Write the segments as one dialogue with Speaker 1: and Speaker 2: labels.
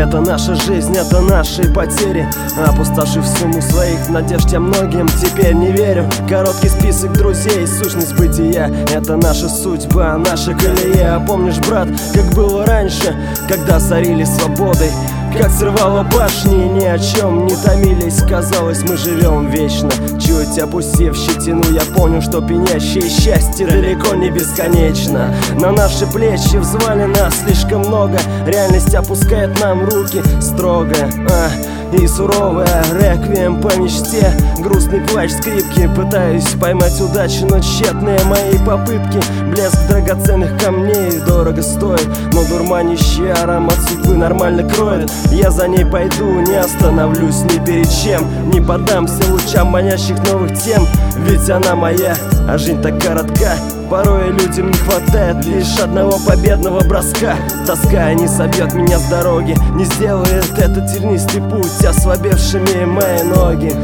Speaker 1: Это наша жизнь, это наши потери. Опустошив сумму своих надежд я многим теперь не верю. Короткий список друзей, сущность бытия. Это наша судьба, наша колея. Помнишь, брат, как было раньше Когда сорили свободой как срывало башни, ни о чем не томились. Казалось, мы живем вечно. Чуть опустив щетину, я понял, что пенящее счастье далеко не бесконечно. На наши плечи взвали нас слишком много. Реальность опускает нам руки строго а, и суровая Реквием по мечте. Грустный плач скрипки. Пытаюсь поймать удачу, но тщетные мои попытки. Блеск драгоценных камней дорого стоит Но дурманящий аромат судьбы нормально кроет. Я за ней пойду, не остановлюсь ни перед чем Не поддамся лучам манящих новых тем. Ведь она моя, а жизнь так коротка. Порой людям не хватает лишь одного победного броска. Тоска не собьет меня с дороги Не сделает этот тернистый путь Ослабевшими мои ноги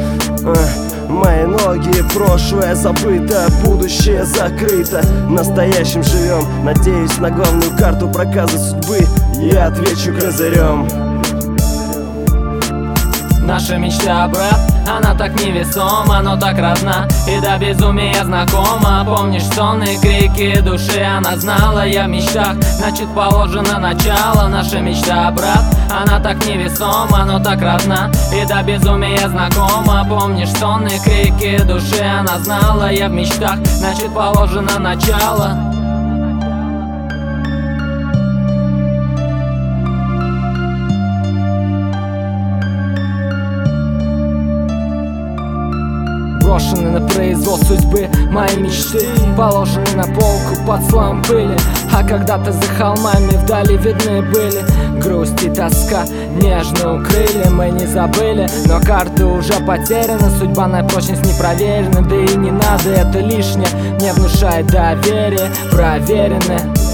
Speaker 1: Мои ноги, прошлое забыто, будущее закрыто. Настоящим живем, надеюсь на главную карту проказа судьбы. Я отвечу козырем
Speaker 2: Наша мечта, брат, она так невесома, но так родна И до безумия знакома. Помнишь сонные крики души, она знала Я в мечтах, значит положено начало. Наша мечта, брат, она так невесома, но так родна И до безумия знакома. Помнишь сонные крики души, она знала Я в мечтах, значит положено начало Брошены на произвол судьбы. Мои мечты Положены на полку под слоем пыли. А когда-то за холмами вдали видны были. Грусть и тоска нежно укрыли Мы не забыли, но карты уже потеряны Судьба на прочность не проверена Да и не надо, это лишнее Не внушает доверие, проверены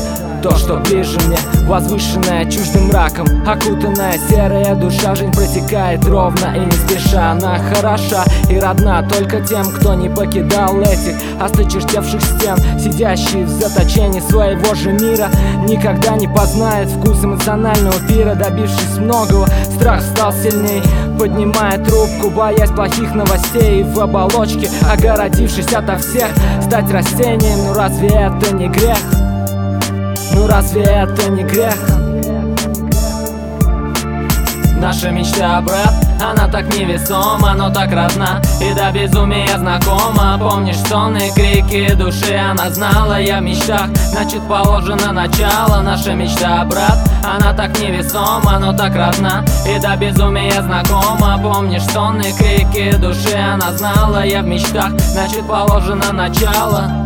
Speaker 2: то, что ближе мне Возвышенная чуждым мраком. Окутанная серая душа Жизнь протекает ровно и не спеша. Она хороша и родна только тем, кто не покидал этих Осточертевших стен. Сидящий в заточении своего же мира Никогда не познает вкус эмоционального пира Добившись многого, страх стал сильней. Поднимая трубку, боясь плохих новостей В оболочке, огородившись ото всех Стать растением, ну разве это не грех? Ну разве это не грех? Наша мечта, брат, она так невесома, но так родна И до безумия знакома. Помнишь сонные крики души, она знала Я в мечтах, значит положено начало. Наша мечта, брат, она так невесома, но так родна И до безумия знакома. Помнишь сонные крики души, она знала Я в мечтах, значит положено начало